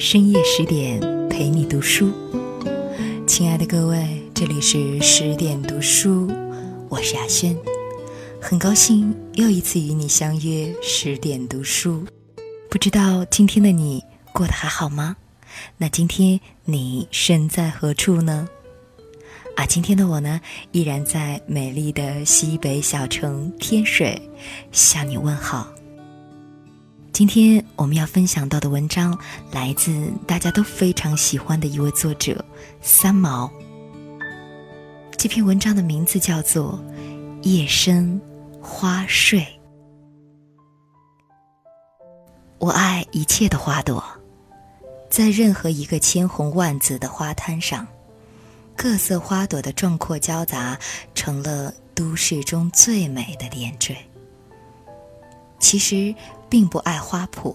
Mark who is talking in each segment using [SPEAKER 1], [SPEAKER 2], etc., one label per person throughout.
[SPEAKER 1] 深夜十点陪你读书，亲爱的各位，这里是十点读书，我是亚轩，很高兴又一次与你相约十点读书。不知道今天的你过得还好吗？那今天你身在何处呢？啊，今天的我呢，依然在美丽的西北小城天水向你问好。今天我们要分享到的文章来自大家都非常喜欢的一位作者三毛。这篇文章的名字叫做《夜深花睡》。我爱一切的花朵，在任何一个千红万紫的花滩上，各色花朵的壮阔交杂，成了都市中最美的点缀。其实。并不爱花圃，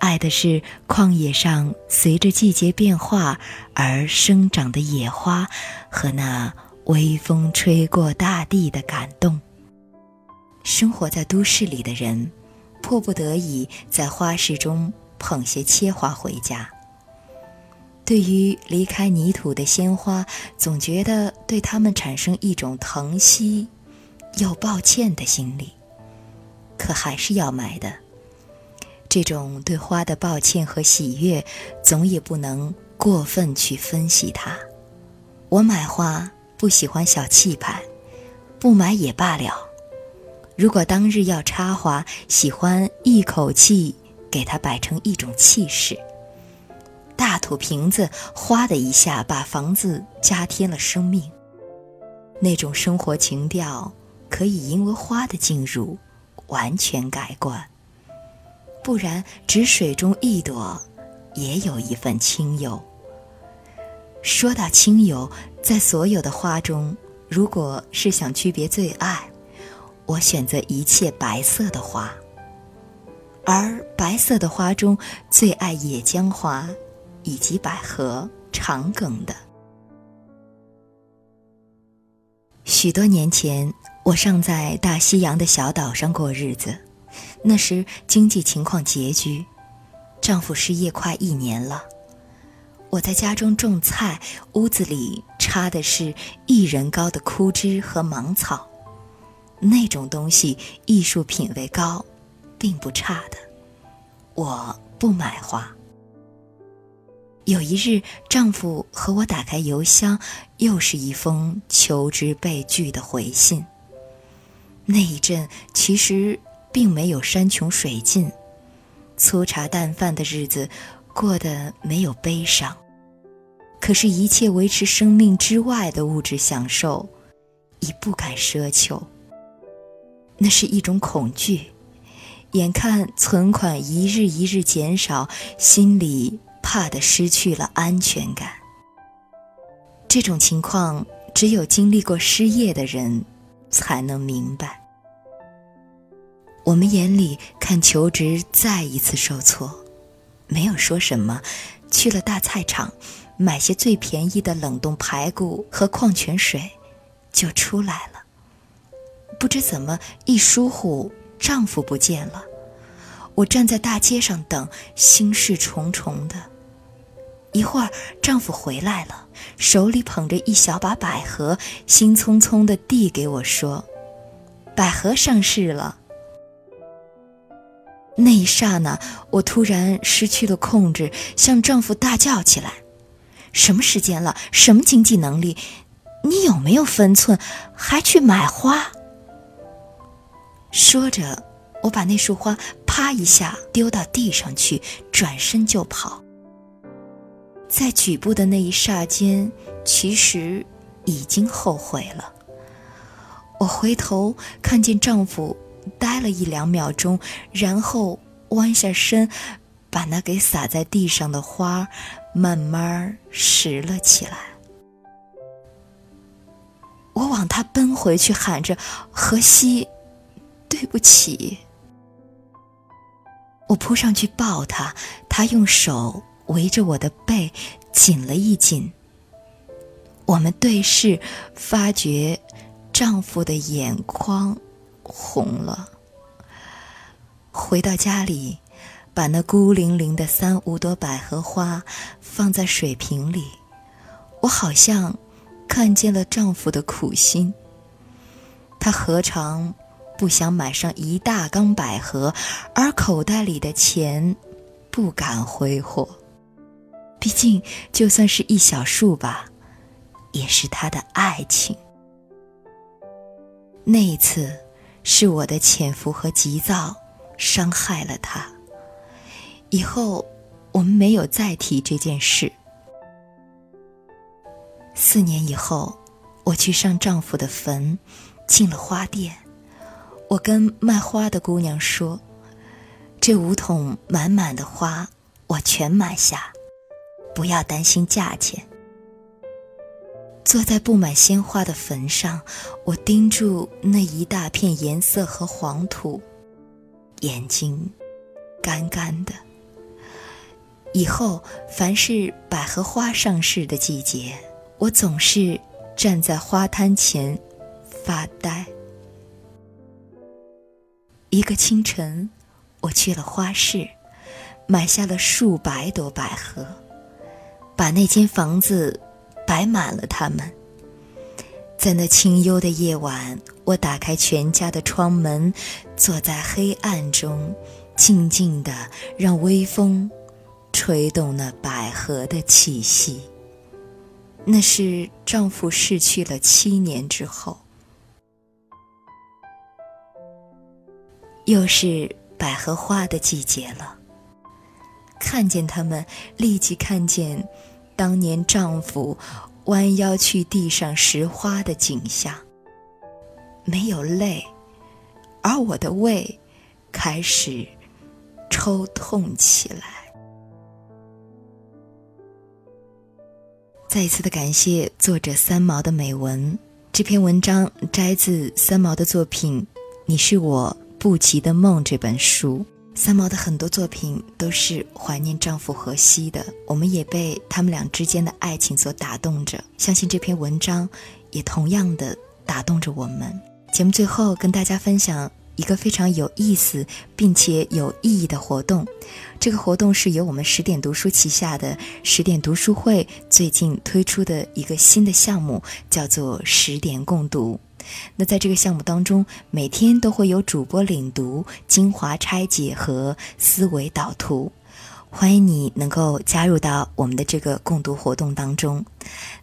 [SPEAKER 1] 爱的是旷野上随着季节变化而生长的野花和那微风吹过大地的感动。生活在都市里的人，迫不得已在花市中捧些切花回家。对于离开泥土的鲜花，总觉得对它们产生一种疼惜又抱歉的心理。可还是要买的。这种对花的抱歉和喜悦，总也不能过分去分析它。我买花不喜欢小气派，不买也罢了。如果当日要插花，喜欢一口气给它摆成一种气势。大土瓶子，哗的一下把房子加添了生命。那种生活情调，可以因为花的进入。完全改观，不然只水中一朵，也有一份清幽。说到清幽，在所有的花中，如果是想区别最爱，我选择一切白色的花。而白色的花中，最爱野姜花，以及百合、长梗的。许多年前。我尚在大西洋的小岛上过日子，那时经济情况拮据，丈夫失业快一年了。我在家中种菜，屋子里插的是一人高的枯枝和芒草，那种东西艺术品味高，并不差的。我不买花。有一日，丈夫和我打开邮箱，又是一封求职被拒的回信。那一阵其实并没有山穷水尽，粗茶淡饭的日子过得没有悲伤，可是，一切维持生命之外的物质享受，已不敢奢求。那是一种恐惧，眼看存款一日一日减少，心里怕的失去了安全感。这种情况，只有经历过失业的人。才能明白，我们眼里看求职再一次受挫，没有说什么，去了大菜场，买些最便宜的冷冻排骨和矿泉水，就出来了。不知怎么一疏忽，丈夫不见了，我站在大街上等，心事重重的。一会儿，丈夫回来了，手里捧着一小把百合，兴匆匆地递给我说：“百合上市了。”那一刹那，我突然失去了控制，向丈夫大叫起来：“什么时间了？什么经济能力？你有没有分寸？还去买花？”说着，我把那束花啪一下丢到地上去，转身就跑。在举步的那一刹间，其实已经后悔了。我回头看见丈夫呆了一两秒钟，然后弯下身，把那给洒在地上的花慢慢拾了起来。我往他奔回去，喊着：“荷西，对不起。”我扑上去抱他，他用手。围着我的背紧了一紧。我们对视，发觉丈夫的眼眶红了。回到家里，把那孤零零的三五朵百合花放在水瓶里，我好像看见了丈夫的苦心。他何尝不想买上一大缸百合，而口袋里的钱不敢挥霍。毕竟，就算是一小束吧，也是他的爱情。那一次，是我的潜伏和急躁伤害了他。以后，我们没有再提这件事。四年以后，我去上丈夫的坟，进了花店。我跟卖花的姑娘说：“这五桶满满的花，我全买下。”不要担心价钱。坐在布满鲜花的坟上，我盯住那一大片颜色和黄土，眼睛干干的。以后凡是百合花上市的季节，我总是站在花摊前发呆。一个清晨，我去了花市，买下了数百朵百合。把那间房子摆满了它们。在那清幽的夜晚，我打开全家的窗门，坐在黑暗中，静静的让微风吹动那百合的气息。那是丈夫逝去了七年之后，又是百合花的季节了。看见他们，立即看见当年丈夫弯腰去地上拾花的景象。没有泪，而我的胃开始抽痛起来。再一次的感谢作者三毛的美文。这篇文章摘自三毛的作品《你是我不及的梦》这本书。三毛的很多作品都是怀念丈夫荷西的，我们也被他们俩之间的爱情所打动着。相信这篇文章也同样的打动着我们。节目最后跟大家分享一个非常有意思并且有意义的活动，这个活动是由我们十点读书旗下的十点读书会最近推出的一个新的项目，叫做十点共读。那在这个项目当中，每天都会有主播领读、精华拆解和思维导图，欢迎你能够加入到我们的这个共读活动当中。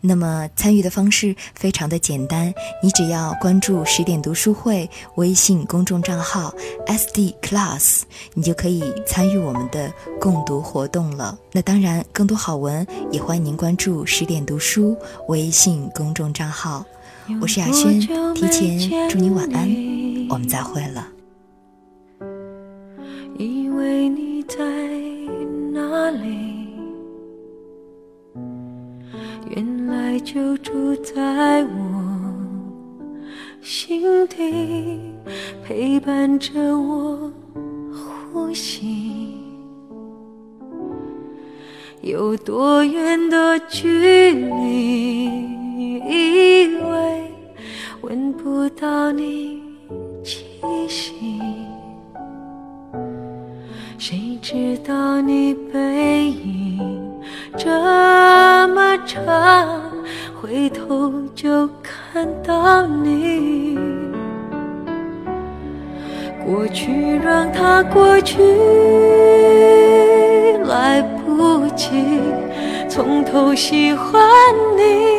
[SPEAKER 1] 那么参与的方式非常的简单，你只要关注十点读书会微信公众账号 SD Class，你就可以参与我们的共读活动了。那当然，更多好文也欢迎您关注十点读书微信公众账号。我是雅轩，提前祝你晚安，我们再会了。
[SPEAKER 2] 以为你在哪里？原来就住在我心底，陪伴着我呼吸。有多远的距离？以为闻不到你气息，谁知道你背影这么长，回头就看到你。过去让它过去，来不及从头喜欢你。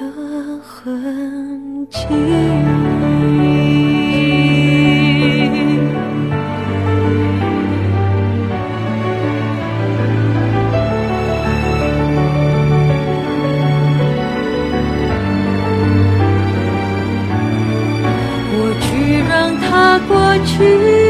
[SPEAKER 2] 的痕迹过去让它过去。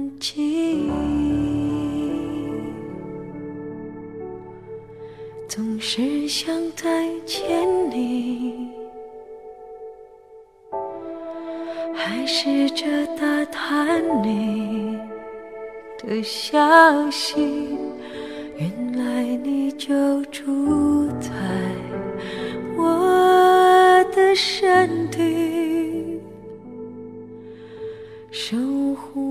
[SPEAKER 2] 记忆总是想再见你还是这打探你的消息原来你就住在我的身体。守护